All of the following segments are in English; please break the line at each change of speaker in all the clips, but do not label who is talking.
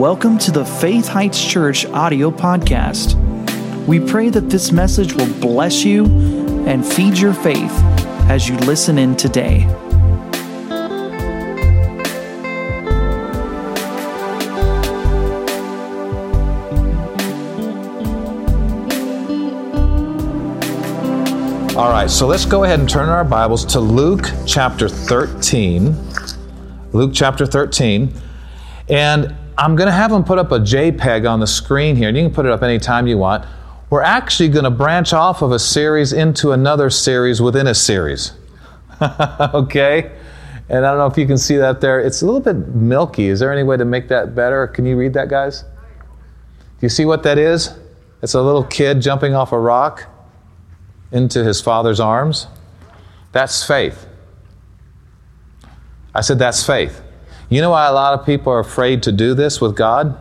welcome to the Faith Heights Church audio podcast. We pray that this message will bless you and feed your faith as you listen in today.
All right, so let's go ahead and turn our Bibles to Luke chapter 13. Luke chapter 13. And I'm going to have them put up a JPEG on the screen here, and you can put it up anytime you want. We're actually going to branch off of a series into another series within a series. okay? And I don't know if you can see that there. It's a little bit milky. Is there any way to make that better? Can you read that, guys? Do you see what that is? It's a little kid jumping off a rock into his father's arms. That's faith. I said, that's faith. You know why a lot of people are afraid to do this with God?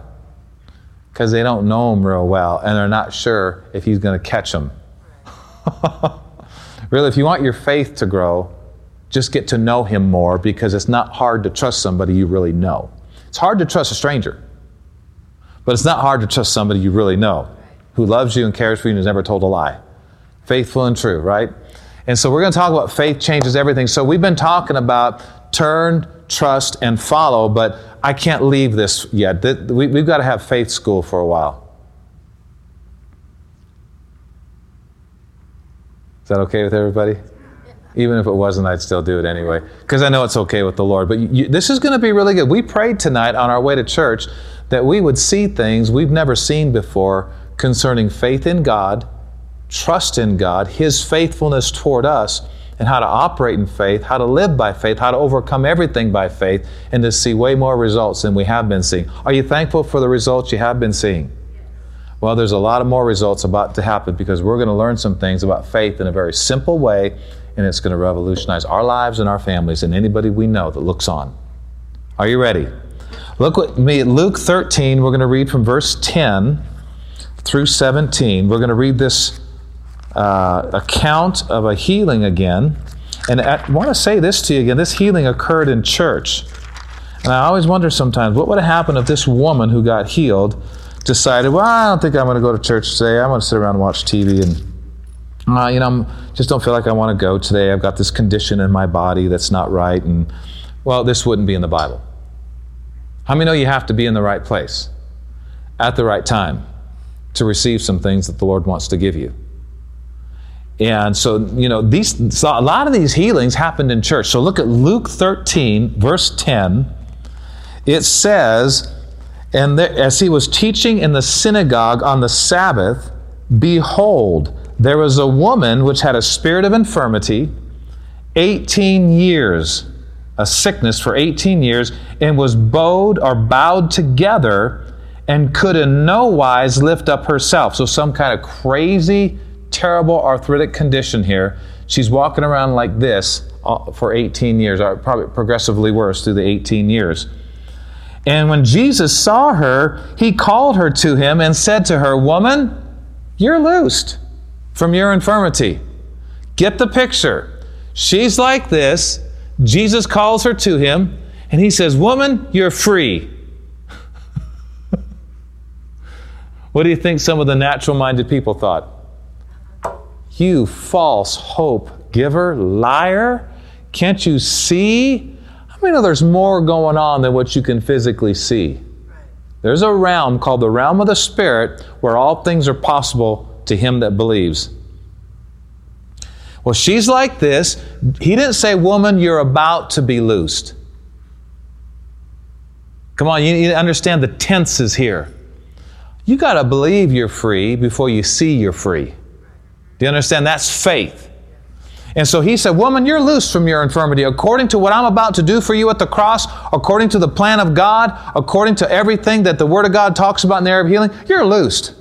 Because they don't know Him real well and they're not sure if He's going to catch them. really, if you want your faith to grow, just get to know Him more because it's not hard to trust somebody you really know. It's hard to trust a stranger, but it's not hard to trust somebody you really know who loves you and cares for you and has never told a lie faithful and true, right? And so we're going to talk about faith changes everything. So we've been talking about turn, trust, and follow, but I can't leave this yet. We've got to have faith school for a while. Is that okay with everybody? Even if it wasn't, I'd still do it anyway, because I know it's okay with the Lord. But you, this is going to be really good. We prayed tonight on our way to church that we would see things we've never seen before concerning faith in God trust in God, His faithfulness toward us, and how to operate in faith, how to live by faith, how to overcome everything by faith, and to see way more results than we have been seeing. Are you thankful for the results you have been seeing? Well, there's a lot of more results about to happen because we're going to learn some things about faith in a very simple way, and it's going to revolutionize our lives and our families and anybody we know that looks on. Are you ready? Look with me Luke 13. We're going to read from verse 10 through 17. We're going to read this uh, account of a healing again. And I want to say this to you again this healing occurred in church. And I always wonder sometimes what would have happened if this woman who got healed decided, well, I don't think I'm going to go to church today. I'm going to sit around and watch TV and, uh, you know, I just don't feel like I want to go today. I've got this condition in my body that's not right. And, well, this wouldn't be in the Bible. How many know you have to be in the right place at the right time to receive some things that the Lord wants to give you? And so, you know, these so a lot of these healings happened in church. So look at Luke 13, verse 10. It says, and there, as he was teaching in the synagogue on the Sabbath, behold, there was a woman which had a spirit of infirmity, 18 years, a sickness for 18 years, and was bowed or bowed together and could in no wise lift up herself. So some kind of crazy terrible arthritic condition here. She's walking around like this uh, for 18 years, or probably progressively worse through the 18 years. And when Jesus saw her, he called her to him and said to her, Woman, you're loosed from your infirmity. Get the picture. She's like this. Jesus calls her to him, and he says, Woman, you're free. what do you think some of the natural minded people thought? You false hope giver, liar. Can't you see? I mean, there's more going on than what you can physically see. There's a realm called the realm of the Spirit where all things are possible to him that believes. Well, she's like this. He didn't say, Woman, you're about to be loosed. Come on, you need to understand the tenses here. You got to believe you're free before you see you're free. Do you understand? That's faith. And so he said, Woman, you're loose from your infirmity. According to what I'm about to do for you at the cross, according to the plan of God, according to everything that the Word of God talks about in the area of healing, you're loosed.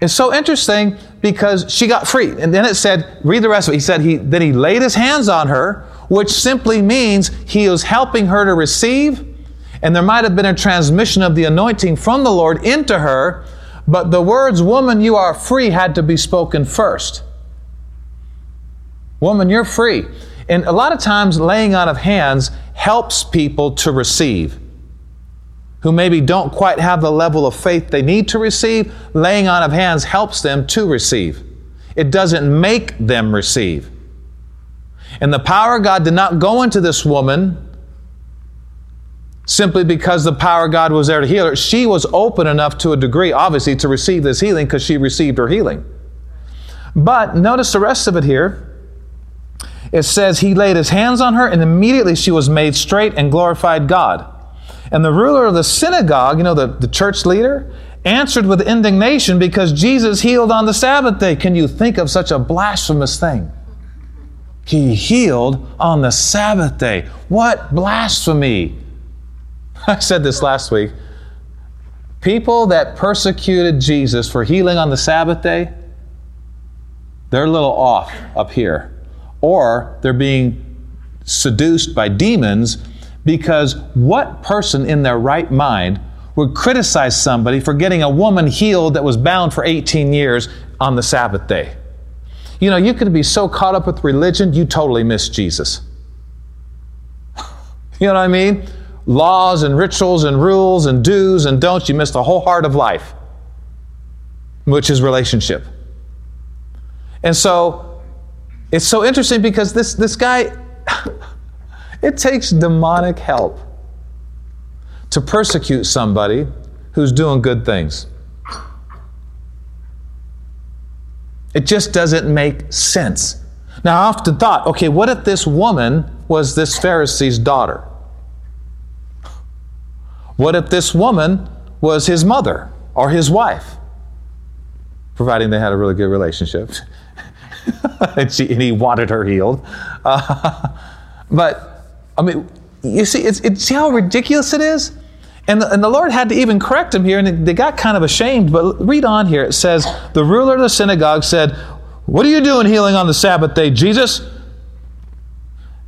It's so interesting because she got free. And then it said, read the rest of it. He said, he, then he laid his hands on her, which simply means he was helping her to receive. And there might have been a transmission of the anointing from the Lord into her but the words, woman, you are free, had to be spoken first. Woman, you're free. And a lot of times, laying on of hands helps people to receive. who maybe don't quite have the level of faith they need to receive, laying on of hands helps them to receive. It doesn't make them receive. And the power of God did not go into this woman simply because the power of God was there to heal her. She was open enough to a degree, obviously, to receive this healing because she received her healing. But notice the rest of it here. It says, He laid His hands on her, and immediately she was made straight and glorified God. And the ruler of the synagogue, you know, the, the church leader, answered with indignation because Jesus healed on the Sabbath day. Can you think of such a blasphemous thing? He healed on the Sabbath day. What blasphemy! I said this last week. People that persecuted Jesus for healing on the Sabbath day, they're a little off up here. Or they're being seduced by demons because what person in their right mind would criticize somebody for getting a woman healed that was bound for 18 years on the Sabbath day? You know, you could be so caught up with religion, you totally miss Jesus. you know what I mean? Laws and rituals and rules and do's and don'ts, you miss the whole heart of life, which is relationship. And so it's so interesting because this, this guy It takes demonic help to persecute somebody who's doing good things. It just doesn't make sense. Now, I often thought, okay, what if this woman was this Pharisee's daughter? What if this woman was his mother or his wife? Providing they had a really good relationship. and, she, and, he wanted her healed. Uh, but I mean, you see, it's, it's, see how ridiculous it is? And the, and the Lord had to even correct him here, and they got kind of ashamed. But read on here. It says, The ruler of the synagogue said, What are you doing healing on the Sabbath day, Jesus?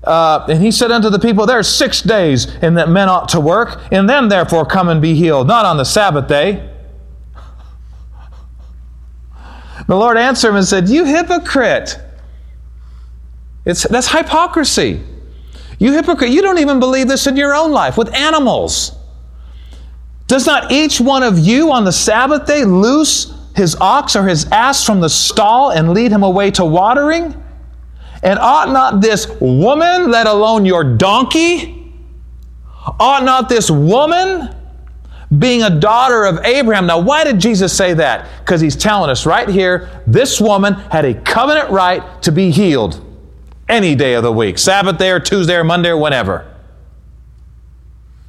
Uh, and he said unto the people, There are six days in that men ought to work, and then therefore come and be healed, not on the Sabbath day. The Lord answered him and said, You hypocrite! It's, that's hypocrisy. You hypocrite, you don't even believe this in your own life with animals. Does not each one of you on the Sabbath day loose his ox or his ass from the stall and lead him away to watering? And ought not this woman, let alone your donkey, ought not this woman, being a daughter of Abraham. Now, why did Jesus say that? Because he's telling us right here this woman had a covenant right to be healed any day of the week, Sabbath day or Tuesday or Monday or whenever.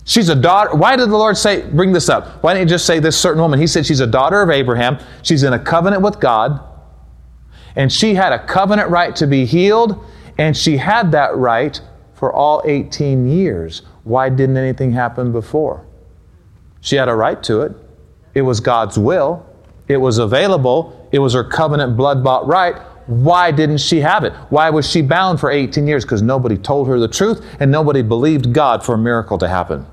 She's a daughter. Why did the Lord say, bring this up? Why didn't he just say this certain woman? He said she's a daughter of Abraham. She's in a covenant with God. And she had a covenant right to be healed. And she had that right for all 18 years. Why didn't anything happen before? She had a right to it. It was God's will. It was available. It was her covenant blood bought right. Why didn't she have it? Why was she bound for 18 years? Because nobody told her the truth and nobody believed God for a miracle to happen.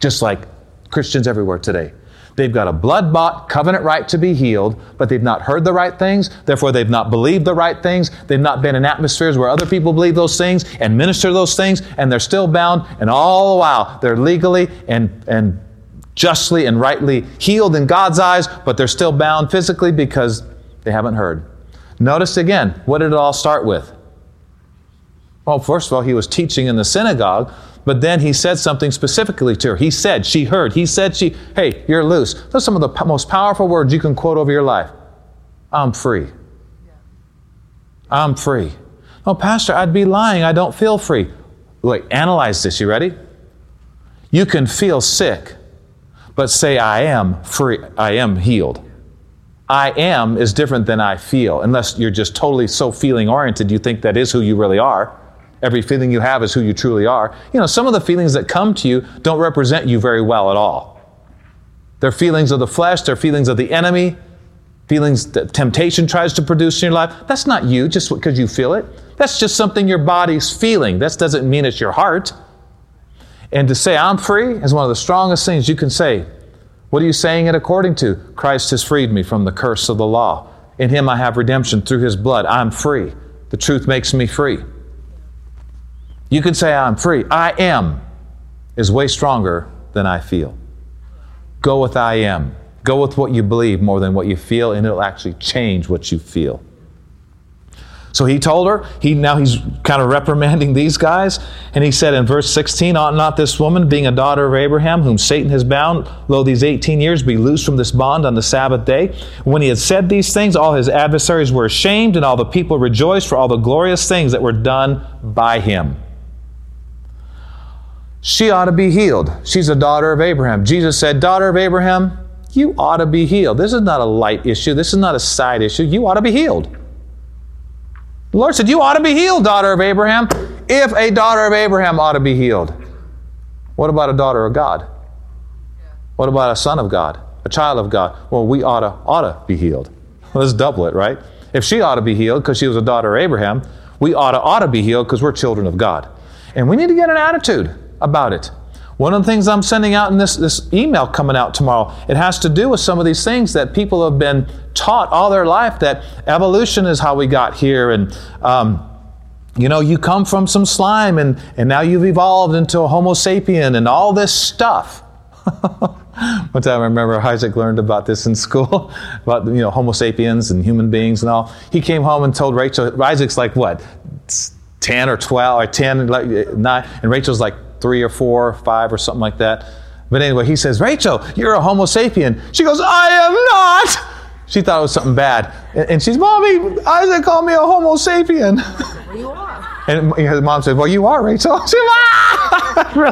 Just like Christians everywhere today. They've got a blood bought covenant right to be healed, but they've not heard the right things. Therefore, they've not believed the right things. They've not been in atmospheres where other people believe those things and minister those things, and they're still bound. And all the while, they're legally and, and justly and rightly healed in God's eyes, but they're still bound physically because they haven't heard. Notice again, what did it all start with? Well, first of all, he was teaching in the synagogue, but then he said something specifically to her. He said, she heard. He said, she, hey, you're loose. Those are some of the p- most powerful words you can quote over your life. I'm free. I'm free. Oh, Pastor, I'd be lying. I don't feel free. Wait, analyze this. You ready? You can feel sick, but say, I am free. I am healed. I am is different than I feel, unless you're just totally so feeling oriented, you think that is who you really are. Every feeling you have is who you truly are. You know, some of the feelings that come to you don't represent you very well at all. They're feelings of the flesh, they're feelings of the enemy, feelings that temptation tries to produce in your life. That's not you just because you feel it. That's just something your body's feeling. That doesn't mean it's your heart. And to say, I'm free, is one of the strongest things you can say what are you saying it according to? Christ has freed me from the curse of the law. In him I have redemption through his blood. I'm free. The truth makes me free. You can say, I'm free. I am is way stronger than I feel. Go with I am. Go with what you believe more than what you feel, and it'll actually change what you feel. So he told her, he now he's kind of reprimanding these guys, and he said in verse 16, Ought not this woman, being a daughter of Abraham, whom Satan has bound, lo, these 18 years, be loosed from this bond on the Sabbath day? When he had said these things, all his adversaries were ashamed, and all the people rejoiced for all the glorious things that were done by him. She ought to be healed. She's a daughter of Abraham. Jesus said, Daughter of Abraham, you ought to be healed. This is not a light issue. This is not a side issue. You ought to be healed. The Lord said, You ought to be healed, daughter of Abraham, if a daughter of Abraham ought to be healed. What about a daughter of God? What about a son of God? A child of God? Well, we ought to, ought to be healed. Let's double it, right? If she ought to be healed because she was a daughter of Abraham, we ought to, ought to be healed because we're children of God. And we need to get an attitude about it. One of the things I'm sending out in this, this email coming out tomorrow, it has to do with some of these things that people have been taught all their life that evolution is how we got here. And, um, you know, you come from some slime and, and now you've evolved into a Homo sapien and all this stuff. One time I remember Isaac learned about this in school, about, you know, Homo sapiens and human beings and all. He came home and told Rachel, Isaac's like, what, 10 or 12 or 10, like 9, and Rachel's like, three or four or five or something like that. But anyway, he says, Rachel, you're a Homo sapien. She goes, I am not. She thought it was something bad. And she's, Mommy, Isaac called me a Homo sapien. Well, you are. And his mom said, Well, you are, Rachel. She said, ah!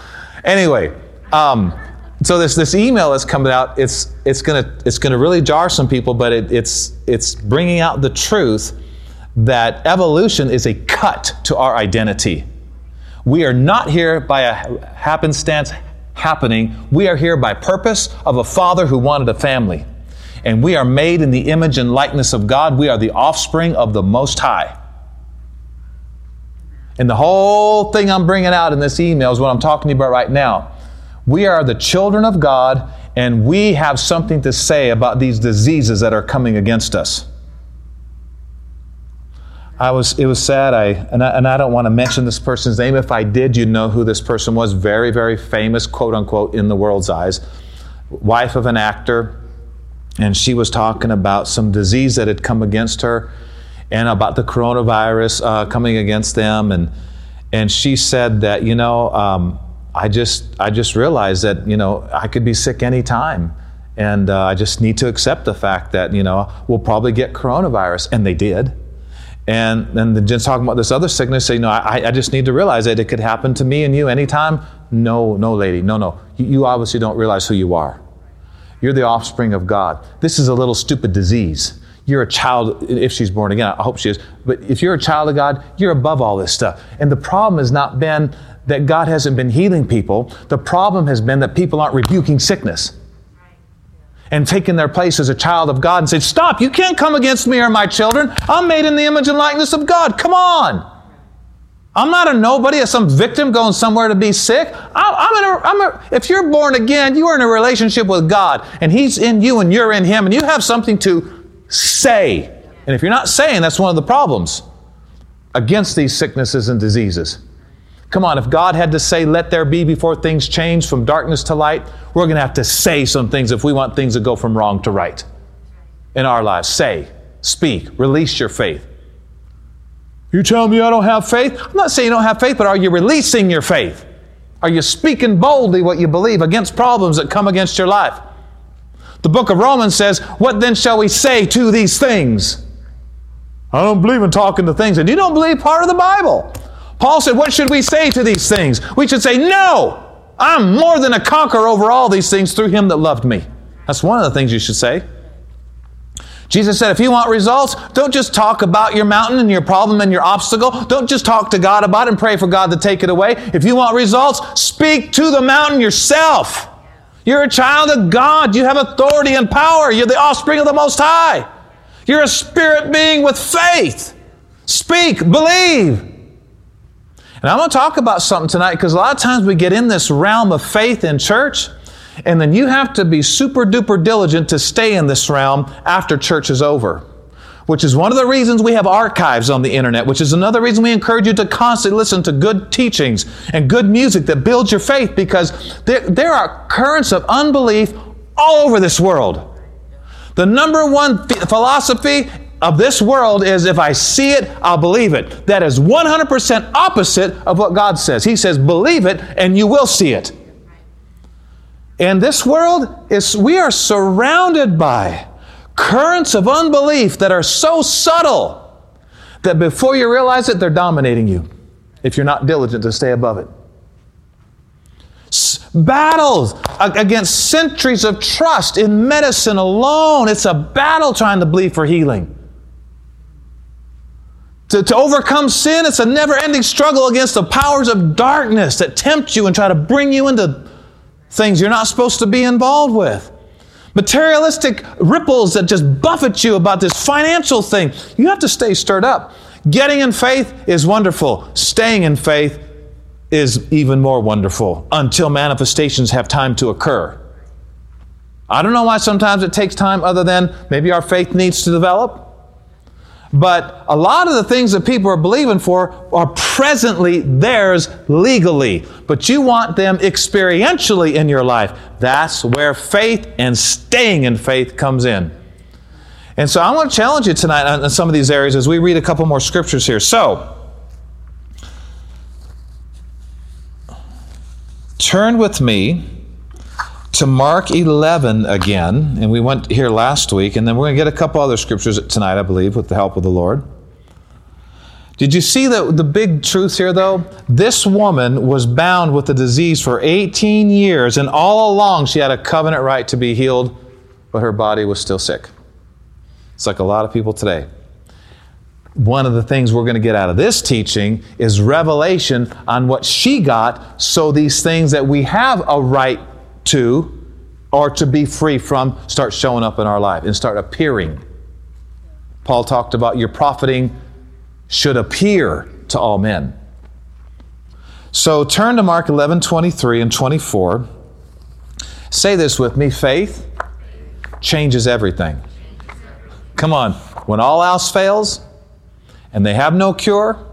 anyway, um, so this, this email that's coming out, it's, it's going to it's gonna really jar some people, but it, it's, it's bringing out the truth that evolution is a cut to our identity. We are not here by a happenstance happening. We are here by purpose of a father who wanted a family. And we are made in the image and likeness of God. We are the offspring of the Most High. And the whole thing I'm bringing out in this email is what I'm talking to you about right now. We are the children of God, and we have something to say about these diseases that are coming against us. I was, it was sad. I and, I, and I don't want to mention this person's name. If I did, you'd know who this person was. Very, very famous, quote unquote, in the world's eyes. Wife of an actor. And she was talking about some disease that had come against her and about the coronavirus uh, coming against them. And, and she said that, you know, um, I, just, I just realized that, you know, I could be sick anytime. And uh, I just need to accept the fact that, you know, we'll probably get coronavirus. And they did. And then just talking about this other sickness, say, you know, I, I just need to realize that it could happen to me and you anytime. No, no, lady, no, no. You, you obviously don't realize who you are. You're the offspring of God. This is a little stupid disease. You're a child, if she's born again, I hope she is. But if you're a child of God, you're above all this stuff. And the problem has not been that God hasn't been healing people. The problem has been that people aren't rebuking sickness and taken their place as a child of God and said, Stop, you can't come against me or my children. I'm made in the image and likeness of God. Come on. I'm not a nobody, as some victim going somewhere to be sick. I'm, in a, I'm a, if you're born again, you are in a relationship with God, and He's in you and you're in Him, and you have something to say. And if you're not saying, that's one of the problems against these sicknesses and diseases. Come on, if God had to say, let there be before things change from darkness to light, we're going to have to say some things if we want things to go from wrong to right in our lives. Say, speak, release your faith. You tell me I don't have faith? I'm not saying you don't have faith, but are you releasing your faith? Are you speaking boldly what you believe against problems that come against your life? The book of Romans says, What then shall we say to these things? I don't believe in talking to things, and you don't believe part of the Bible. Paul said, What should we say to these things? We should say, No, I'm more than a conqueror over all these things through him that loved me. That's one of the things you should say. Jesus said, if you want results, don't just talk about your mountain and your problem and your obstacle. Don't just talk to God about it and pray for God to take it away. If you want results, speak to the mountain yourself. You're a child of God. You have authority and power. You're the offspring of the Most High. You're a spirit being with faith. Speak, believe. And I'm going to talk about something tonight because a lot of times we get in this realm of faith in church, and then you have to be super duper diligent to stay in this realm after church is over. which is one of the reasons we have archives on the internet, which is another reason we encourage you to constantly listen to good teachings and good music that builds your faith because there, there are currents of unbelief all over this world. The number one th- philosophy of this world is if I see it, I'll believe it. That is 100% opposite of what God says. He says, believe it and you will see it. And this world is, we are surrounded by currents of unbelief that are so subtle that before you realize it, they're dominating you if you're not diligent to stay above it. Battles against centuries of trust in medicine alone. It's a battle trying to believe for healing. To, to overcome sin, it's a never ending struggle against the powers of darkness that tempt you and try to bring you into things you're not supposed to be involved with. Materialistic ripples that just buffet you about this financial thing. You have to stay stirred up. Getting in faith is wonderful. Staying in faith is even more wonderful until manifestations have time to occur. I don't know why sometimes it takes time other than maybe our faith needs to develop. But a lot of the things that people are believing for are presently theirs legally. But you want them experientially in your life. That's where faith and staying in faith comes in. And so I want to challenge you tonight on some of these areas as we read a couple more scriptures here. So, turn with me to Mark 11 again, and we went here last week, and then we're going to get a couple other scriptures tonight, I believe, with the help of the Lord. Did you see the, the big truth here, though? This woman was bound with the disease for 18 years, and all along she had a covenant right to be healed, but her body was still sick. It's like a lot of people today. One of the things we're going to get out of this teaching is revelation on what she got, so these things that we have a right to or to be free from start showing up in our life and start appearing. Paul talked about your profiting should appear to all men. So turn to Mark 11 23 and 24. Say this with me faith changes everything. Come on. When all else fails and they have no cure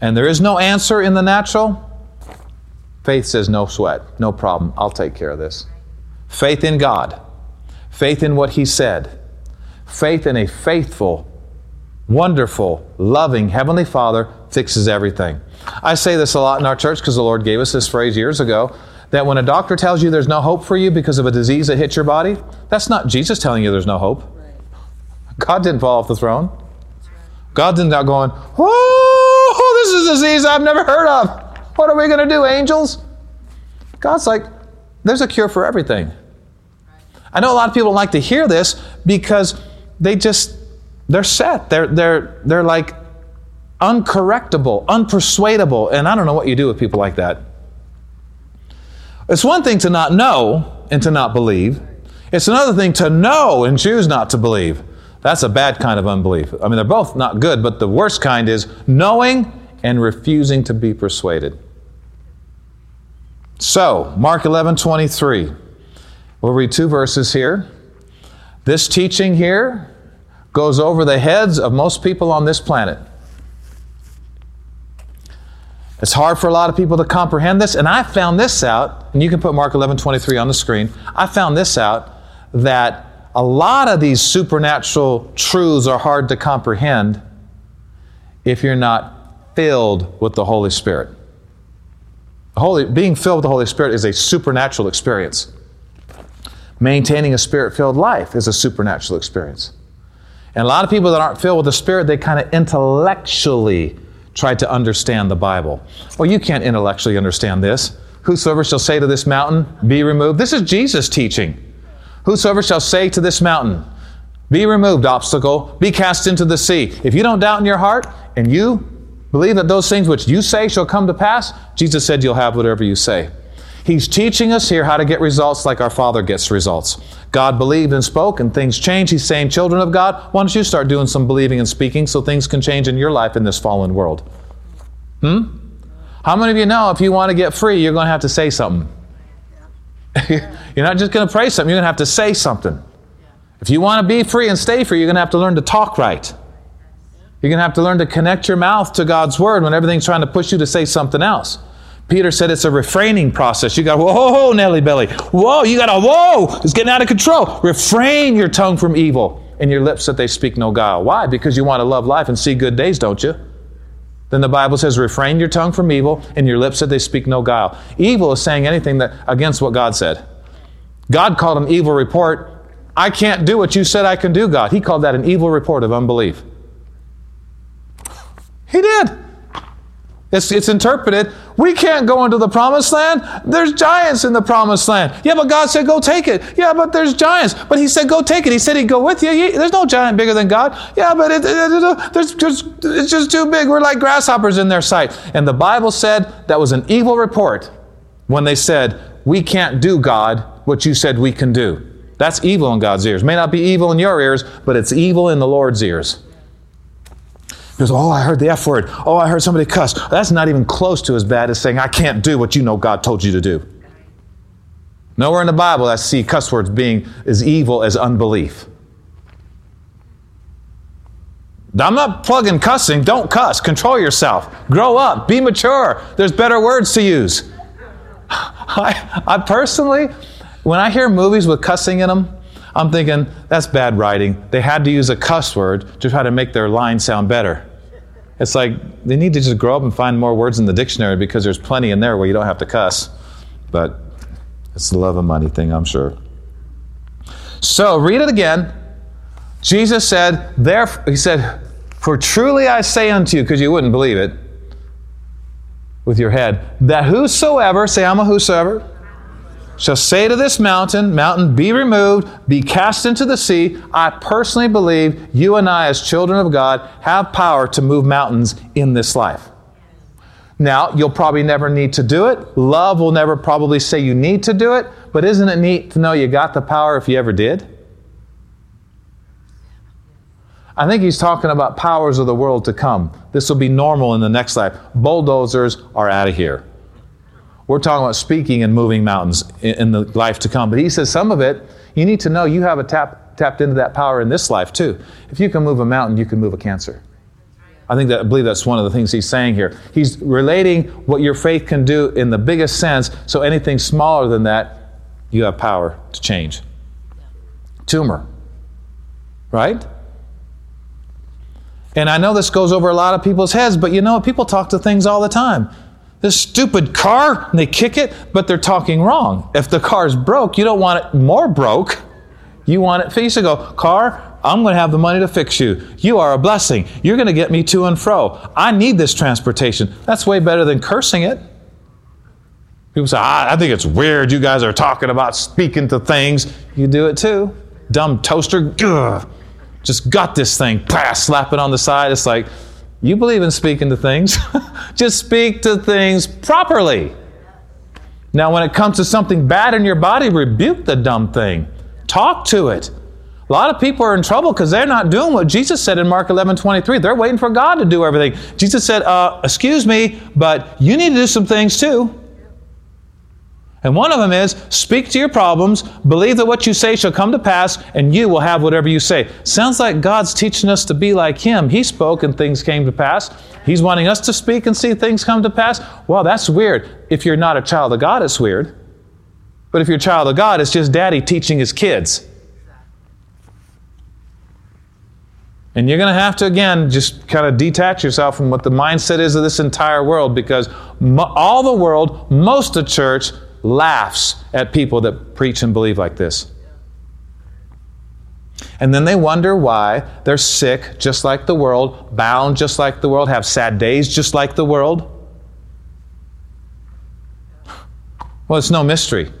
and there is no answer in the natural, Faith says, no sweat, no problem, I'll take care of this. Faith in God, faith in what He said, faith in a faithful, wonderful, loving Heavenly Father fixes everything. I say this a lot in our church because the Lord gave us this phrase years ago that when a doctor tells you there's no hope for you because of a disease that hits your body, that's not Jesus telling you there's no hope. God didn't fall off the throne. God didn't not going, oh, this is a disease I've never heard of. What are we going to do, angels? God's like, there's a cure for everything. I know a lot of people like to hear this because they just, they're set. They're, they're, they're like uncorrectable, unpersuadable. And I don't know what you do with people like that. It's one thing to not know and to not believe, it's another thing to know and choose not to believe. That's a bad kind of unbelief. I mean, they're both not good, but the worst kind is knowing and refusing to be persuaded. So, Mark 11 23. We'll read two verses here. This teaching here goes over the heads of most people on this planet. It's hard for a lot of people to comprehend this, and I found this out, and you can put Mark 11 23 on the screen. I found this out that a lot of these supernatural truths are hard to comprehend if you're not filled with the Holy Spirit. Holy, being filled with the Holy Spirit is a supernatural experience. Maintaining a spirit filled life is a supernatural experience. And a lot of people that aren't filled with the Spirit, they kind of intellectually try to understand the Bible. Well, you can't intellectually understand this. Whosoever shall say to this mountain, Be removed. This is Jesus teaching. Whosoever shall say to this mountain, Be removed, obstacle, be cast into the sea. If you don't doubt in your heart and you Believe that those things which you say shall come to pass. Jesus said you'll have whatever you say. He's teaching us here how to get results like our Father gets results. God believed and spoke, and things change. He's saying, Children of God, why don't you start doing some believing and speaking so things can change in your life in this fallen world? Hmm? How many of you know if you want to get free, you're going to have to say something? you're not just going to pray something, you're going to have to say something. If you want to be free and stay free, you're going to have to learn to talk right. You're going to have to learn to connect your mouth to God's word when everything's trying to push you to say something else. Peter said it's a refraining process. You got, whoa, Nelly Belly. Whoa, you got to, whoa, it's getting out of control. Refrain your tongue from evil and your lips that they speak no guile. Why? Because you want to love life and see good days, don't you? Then the Bible says, refrain your tongue from evil and your lips that they speak no guile. Evil is saying anything that against what God said. God called an evil report. I can't do what you said I can do, God. He called that an evil report of unbelief. He did. It's, it's interpreted, we can't go into the promised land. There's giants in the promised land. Yeah, but God said, go take it. Yeah, but there's giants. But He said, go take it. He said He'd go with you. He, there's no giant bigger than God. Yeah, but it, it, it, there's just, it's just too big. We're like grasshoppers in their sight. And the Bible said that was an evil report when they said, we can't do, God, what you said we can do. That's evil in God's ears. May not be evil in your ears, but it's evil in the Lord's ears. Because, oh, I heard the F word. Oh, I heard somebody cuss. That's not even close to as bad as saying, I can't do what you know God told you to do. Nowhere in the Bible I see cuss words being as evil as unbelief. I'm not plugging cussing. Don't cuss. Control yourself. Grow up. Be mature. There's better words to use. I, I personally, when I hear movies with cussing in them, I'm thinking, that's bad writing. They had to use a cuss word to try to make their line sound better. It's like they need to just grow up and find more words in the dictionary because there's plenty in there where you don't have to cuss. But it's the love of money thing, I'm sure. So read it again. Jesus said, Therefore, He said, For truly I say unto you, because you wouldn't believe it with your head, that whosoever, say I'm a whosoever, shall say to this mountain, Mountain, be removed, be cast into the sea. I personally believe you and I, as children of God, have power to move mountains in this life. Now, you'll probably never need to do it. Love will never probably say you need to do it, but isn't it neat to know you got the power if you ever did? I think he's talking about powers of the world to come. This will be normal in the next life. Bulldozers are out of here. We're talking about speaking and moving mountains in, the life to come. But he says some of it, you need to know you have a tap, tapped into that power in this life too. If you can move a mountain, you can move a cancer. I think that I believe that's one of the things he's saying here. He's relating what your faith can do in the biggest sense, so anything smaller than that, you have power to change. Tumor. Right? And I know this goes over a lot of people's heads, but you know, people talk to things all the time this stupid car, and they kick it, but they're talking wrong. If the car's broke, you don't want it more broke. You want it fixed. You go, car, I'm going to have the money to fix you. You are a blessing. You're going to get me to and fro. I need this transportation. That's way better than cursing it. People say, ah, I think it's weird you guys are talking about speaking to things. You do it too. Dumb toaster, Ugh. just got this thing, slap it on the side. It's like, you believe in speaking to things. Just speak to things properly. Now, when it comes to something bad in your body, rebuke the dumb thing. Talk to it. A lot of people are in trouble because they're not doing what Jesus said in Mark 11 23. They're waiting for God to do everything. Jesus said, uh, Excuse me, but you need to do some things too. And one of them is speak to your problems, believe that what you say shall come to pass, and you will have whatever you say. Sounds like God's teaching us to be like Him. He spoke and things came to pass. He's wanting us to speak and see things come to pass. Well, that's weird. If you're not a child of God, it's weird. But if you're a child of God, it's just daddy teaching his kids. And you're going to have to, again, just kind of detach yourself from what the mindset is of this entire world because all the world, most of church, laughs at people that preach and believe like this. And then they wonder why they're sick just like the world, bound just like the world, have sad days just like the world. Well, it's no mystery.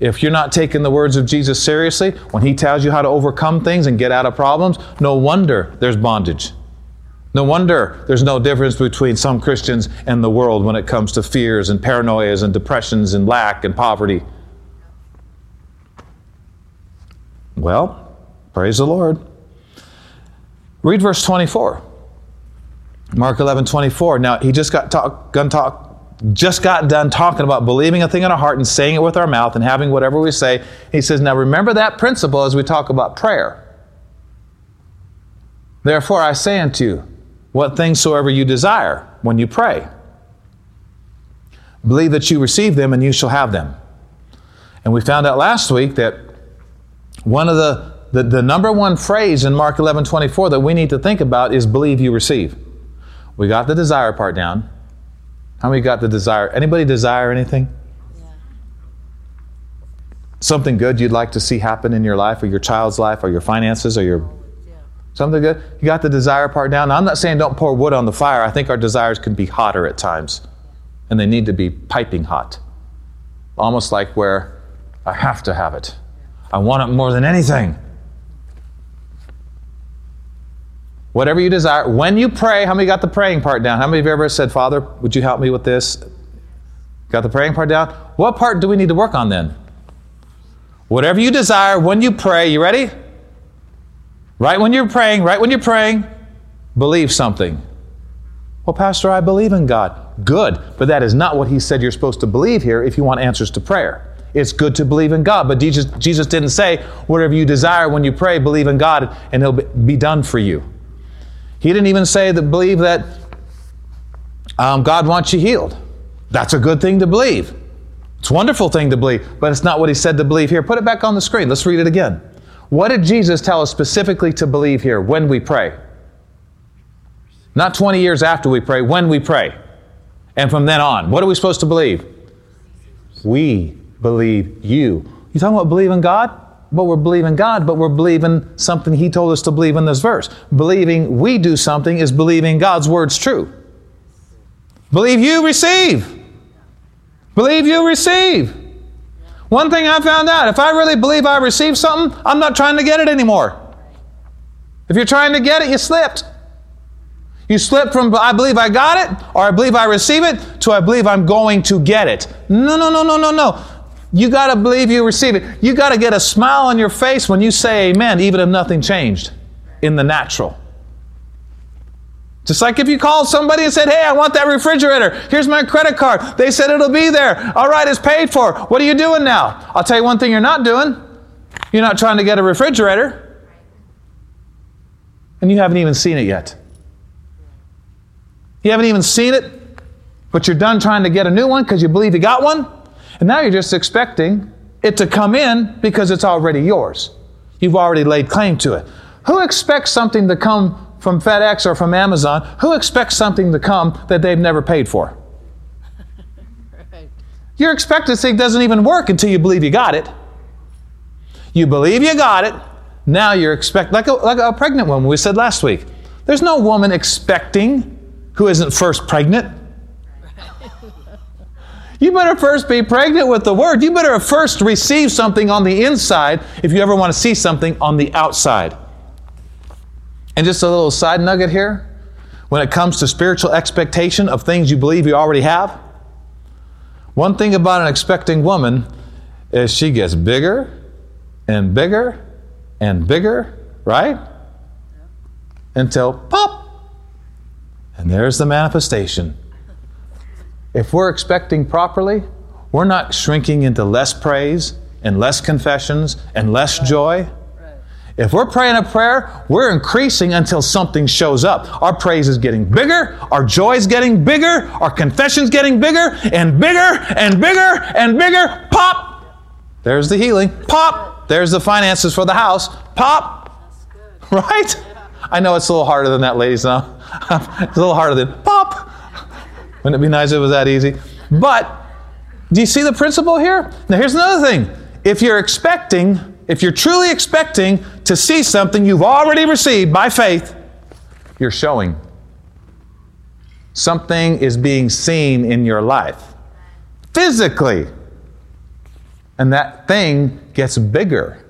If you're not taking the words of Jesus seriously, when He tells you how to overcome things and get out of problems, no wonder there's bondage. No wonder there's no difference between some Christians and the world when it comes to fears and paranoias and depressions and lack and poverty. Well, praise the Lord. Read verse 24. Mark 11, 24. Now, he just got talk, gun talk, just got done talking about believing a thing in our heart and saying it with our mouth and having whatever we say. He says, Now remember that principle as we talk about prayer. Therefore, I say unto you, what things soever you desire when you pray, believe that you receive them and you shall have them. And we found out last week that one of the, the, the number one phrase in Mark 11 24 that we need to think about is believe you receive. We got the desire part down. How many got the desire? Anybody desire anything? Yeah. Something good you'd like to see happen in your life or your child's life or your finances or your. Something good? You got the desire part down. Now, I'm not saying don't pour wood on the fire. I think our desires can be hotter at times. And they need to be piping hot. Almost like where I have to have it. I want it more than anything. Whatever you desire. When you pray, how many got the praying part down? How many of you ever said, Father, would you help me with this? Got the praying part down? What part do we need to work on then? Whatever you desire, when you pray, you ready? Right when you're praying, right when you're praying, believe something. Well, Pastor, I believe in God. Good, but that is not what he said you're supposed to believe here if you want answers to prayer. It's good to believe in God, but Jesus, Jesus didn't say, whatever you desire when you pray, believe in God and it'll be done for you. He didn't even say that believe that um, God wants you healed. That's a good thing to believe. It's a wonderful thing to believe, but it's not what he said to believe here. Put it back on the screen. Let's read it again. What did Jesus tell us specifically to believe here when we pray? Not 20 years after we pray, when we pray. And from then on, what are we supposed to believe? We believe you. You talking about believing God? but we're believing God, but we're believing something He told us to believe in this verse. Believing we do something is believing God's word's true. Believe you receive. Believe you receive. One thing I found out if I really believe I received something, I'm not trying to get it anymore. If you're trying to get it, you slipped. You slipped from I believe I got it or I believe I receive it to I believe I'm going to get it. No, no, no, no, no, no. You got to believe you receive it. You got to get a smile on your face when you say amen, even if nothing changed in the natural. Just like if you called somebody and said, Hey, I want that refrigerator. Here's my credit card. They said it'll be there. All right, it's paid for. What are you doing now? I'll tell you one thing you're not doing. You're not trying to get a refrigerator. And you haven't even seen it yet. You haven't even seen it, but you're done trying to get a new one because you believe you got one. And now you're just expecting it to come in because it's already yours. You've already laid claim to it. Who expects something to come from FedEx or from Amazon? Who expects something to come that they've never paid for? right. Your expectancy doesn't even work until you believe you got it. You believe you got it. Now you're expect like a, like a pregnant woman we said last week. There's no woman expecting who isn't first pregnant. You better first be pregnant with the Word. You better first receive something on the inside if you ever want to see something on the outside. And just a little side nugget here when it comes to spiritual expectation of things you believe you already have. One thing about an expecting woman is she gets bigger and bigger and bigger, right? Until pop. And there's the manifestation. If we're expecting properly, we're not shrinking into less praise and less confessions and less joy. If we're praying a prayer, we're increasing until something shows up. Our praise is getting bigger, our joy is getting bigger, our confession's getting bigger and bigger and bigger and bigger. Pop! There's the healing. Pop! There's the finances for the house. Pop! Right? I know it's a little harder than that, ladies. Now it's a little harder than pop. Wouldn't it be nice if it was that easy? But do you see the principle here? Now, here's another thing. If you're expecting, if you're truly expecting to see something you've already received by faith, you're showing. Something is being seen in your life physically. And that thing gets bigger.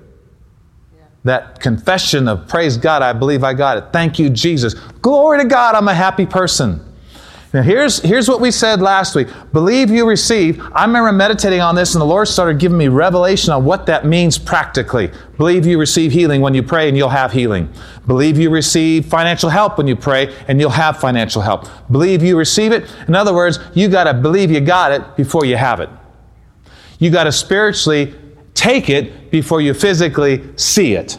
That confession of praise God, I believe I got it. Thank you, Jesus. Glory to God, I'm a happy person. Now, here's, here's what we said last week believe you receive. I remember meditating on this, and the Lord started giving me revelation on what that means practically. Believe you receive healing when you pray, and you'll have healing. Believe you receive financial help when you pray, and you'll have financial help. Believe you receive it. In other words, you got to believe you got it before you have it. You got to spiritually take it before you physically see it.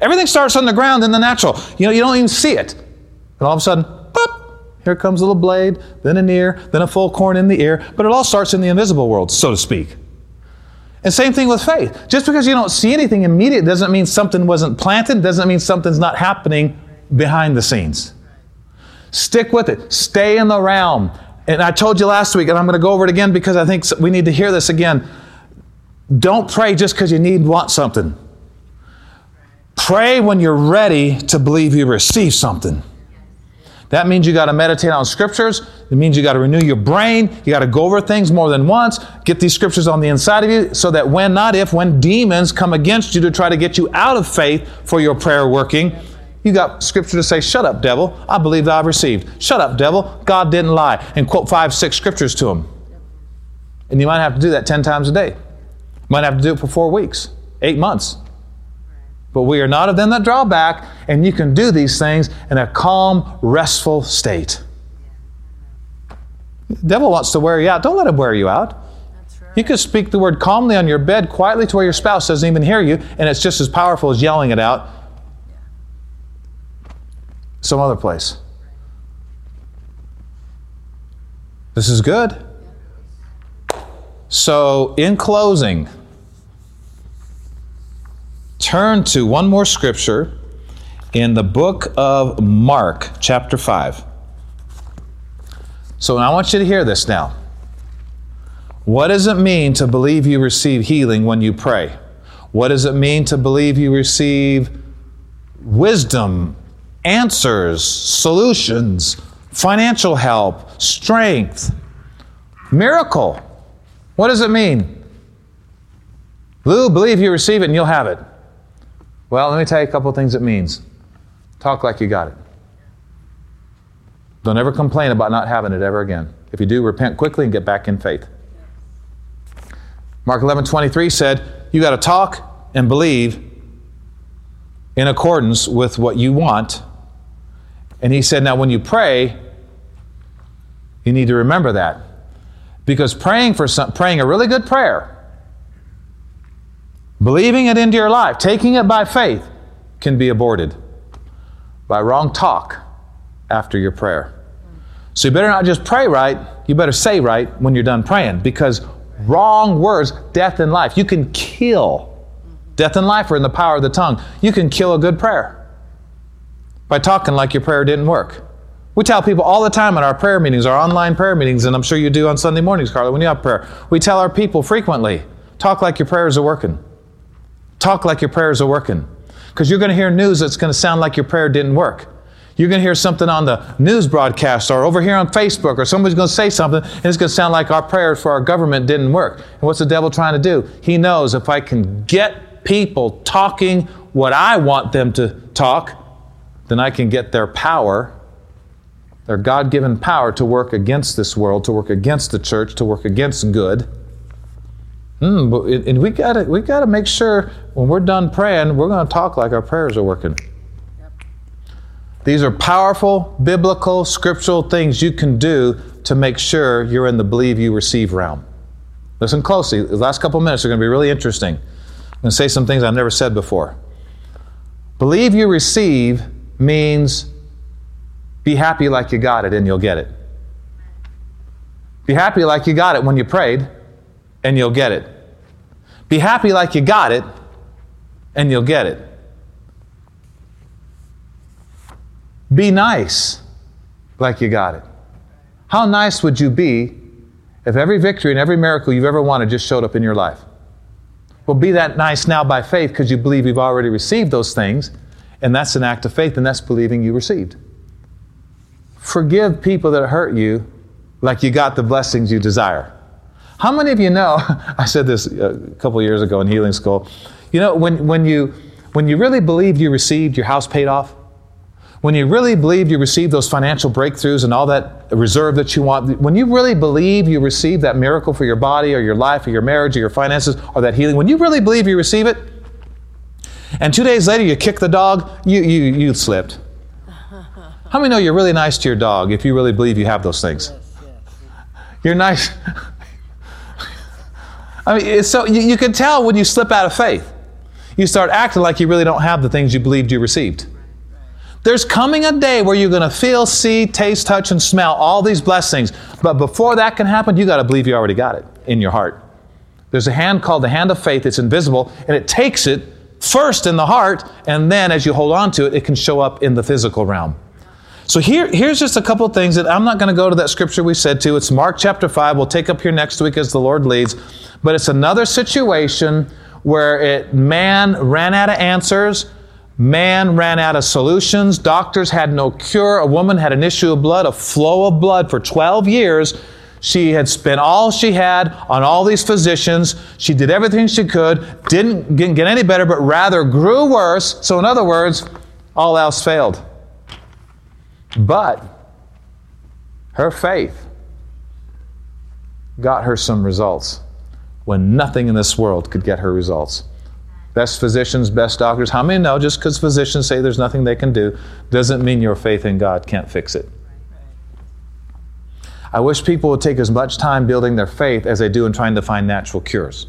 Everything starts on the ground in the natural. You know, you don't even see it. And all of a sudden, here comes a little blade, then an ear, then a full corn in the ear, but it all starts in the invisible world, so to speak. And same thing with faith. Just because you don't see anything immediate doesn't mean something wasn't planted, doesn't mean something's not happening behind the scenes. Stick with it. Stay in the realm. And I told you last week, and I'm going to go over it again because I think we need to hear this again. Don't pray just because you need want something. Pray when you're ready to believe you receive something. That means you got to meditate on scriptures. It means you got to renew your brain. You got to go over things more than once. Get these scriptures on the inside of you so that when, not if, when demons come against you to try to get you out of faith for your prayer working, you got scripture to say, Shut up, devil. I believe that I've received. Shut up, devil. God didn't lie. And quote five, six scriptures to him. And you might have to do that 10 times a day. Might have to do it for four weeks, eight months. But we are not of them that draw back, and you can do these things in a calm, restful state. The devil wants to wear you out. Don't let him wear you out. Right. You can speak the word calmly on your bed, quietly to where your spouse doesn't even hear you, and it's just as powerful as yelling it out some other place. This is good. So, in closing, turn to one more scripture in the book of Mark, chapter 5. So I want you to hear this now. What does it mean to believe you receive healing when you pray? What does it mean to believe you receive wisdom, answers, solutions, financial help, strength, miracle? What does it mean? Lou, believe you receive it and you'll have it. Well, let me tell you a couple things it means. Talk like you got it. Don't ever complain about not having it ever again. If you do, repent quickly and get back in faith. Mark 11 23 said, You got to talk and believe in accordance with what you want. And he said, Now, when you pray, you need to remember that. Because praying for some, praying a really good prayer Believing it into your life, taking it by faith, can be aborted by wrong talk after your prayer. So you better not just pray right, you better say right when you're done praying because wrong words, death and life. You can kill. Death and life are in the power of the tongue. You can kill a good prayer by talking like your prayer didn't work. We tell people all the time in our prayer meetings, our online prayer meetings, and I'm sure you do on Sunday mornings, Carla, when you have prayer. We tell our people frequently talk like your prayers are working. Talk like your prayers are working. Because you're going to hear news that's going to sound like your prayer didn't work. You're going to hear something on the news broadcast or over here on Facebook, or somebody's going to say something, and it's going to sound like our prayers for our government didn't work. And what's the devil trying to do? He knows if I can get people talking what I want them to talk, then I can get their power, their God given power to work against this world, to work against the church, to work against good. Mm, but it, and we gotta we gotta make sure when we're done praying, we're going to talk like our prayers are working. Yep. These are powerful, biblical, scriptural things you can do to make sure you're in the believe you receive realm. Listen closely. The last couple minutes are going to be really interesting. I'm going to say some things I've never said before. Believe you receive means be happy like you got it and you'll get it. Be happy like you got it when you prayed and you'll get it. Be happy like you got it, and you'll get it. Be nice like you got it. How nice would you be if every victory and every miracle you've ever wanted just showed up in your life? Well, be that nice now by faith because you believe you've already received those things, and that's an act of faith, and that's believing you received. Forgive people that hurt you like you got the blessings you desire. How many of you know? I said this a couple years ago in healing school. You know, when, when, you, when you really believed you received your house paid off, when you really believe you received those financial breakthroughs and all that reserve that you want, when you really believe you received that miracle for your body or your life or your marriage or your finances or that healing, when you really believe you receive it, and two days later you kick the dog, you, you, you slipped. How many know you're really nice to your dog if you really believe you have those things? You're nice. I mean, so you, you can tell when you slip out of faith. You start acting like you really don't have the things you believed you received. There's coming a day where you're going to feel, see, taste, touch, and smell all these blessings. But before that can happen, you got to believe you already got it in your heart. There's a hand called the hand of faith. It's invisible, and it takes it first in the heart, and then as you hold on to it, it can show up in the physical realm. So here, here's just a couple of things that I'm not going to go to that scripture we said to. It's Mark chapter 5. We'll take up here next week as the Lord leads. But it's another situation where it, man ran out of answers Man ran out of solutions. Doctors had no cure. A woman had an issue of blood, a flow of blood for 12 years. She had spent all she had on all these physicians. She did everything she could, didn't get any better, but rather grew worse. So, in other words, all else failed. But her faith got her some results when nothing in this world could get her results. Best physicians, best doctors. How many know just because physicians say there's nothing they can do doesn't mean your faith in God can't fix it? I wish people would take as much time building their faith as they do in trying to find natural cures.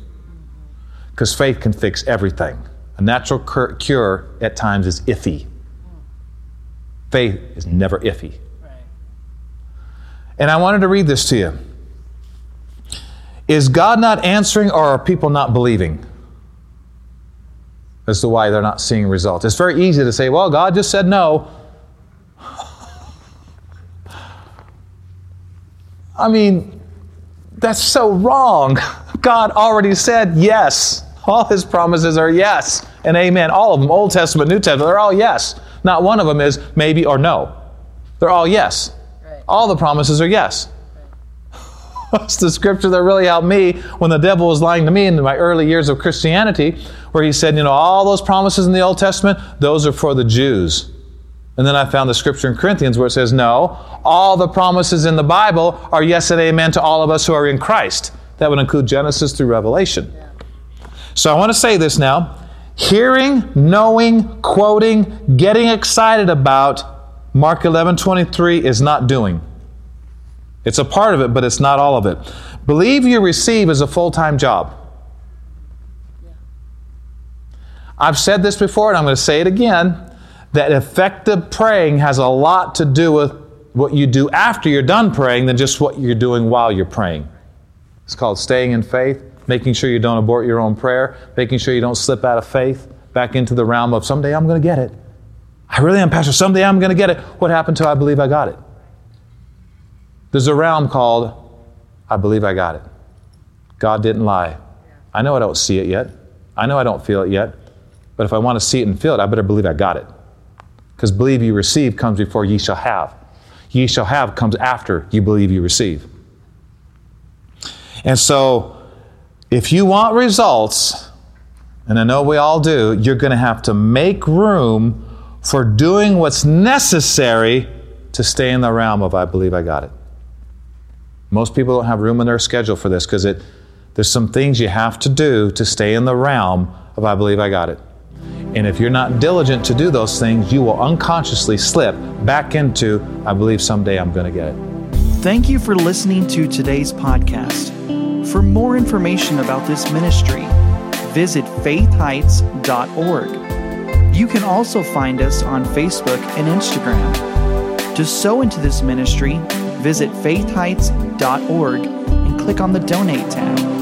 Because faith can fix everything. A natural cure at times is iffy. Faith is never iffy. And I wanted to read this to you. Is God not answering or are people not believing? as to why they're not seeing results. It's very easy to say, well, God just said no. I mean, that's so wrong. God already said yes. All his promises are yes and amen. All of them, Old Testament, New Testament, they're all yes. Not one of them is maybe or no. They're all yes. Right. All the promises are yes. That's the scripture that really helped me when the devil was lying to me in my early years of Christianity, where he said, you know, all those promises in the Old Testament, those are for the Jews. And then I found the scripture in Corinthians where it says, no, all the promises in the Bible are yes and amen to all of us who are in Christ. That would include Genesis through Revelation. Yeah. So I want to say this now. Hearing, knowing, quoting, getting excited about Mark 11 23 is not doing. It's a part of it, but it's not all of it. Believe you receive is a full time job. I've said this before, and I'm going to say it again that effective praying has a lot to do with what you do after you're done praying than just what you're doing while you're praying. It's called staying in faith, making sure you don't abort your own prayer, making sure you don't slip out of faith back into the realm of someday I'm going to get it. I really am, Pastor. Someday I'm going to get it. What happened to I believe I got it? There's a realm called, I believe I got it. God didn't lie. I know I don't see it yet. I know I don't feel it yet. But if I want to see it and feel it, I better believe I got it. Because believe you receive comes before ye shall have. Ye shall have comes after you believe you receive. And so, if you want results, and I know we all do, you're going to have to make room for doing what's necessary to stay in the realm of I believe I got it. Most people don't have room in their schedule for this because there's some things you have to do to stay in the realm of I believe I got it. And if you're not diligent to do those things, you will unconsciously slip back into I believe someday I'm going to get it.
Thank you for listening to today's podcast. For more information about this ministry, visit faithheights.org. You can also find us on Facebook and Instagram. To sow into this ministry, visit faithheights.org and click on the Donate tab.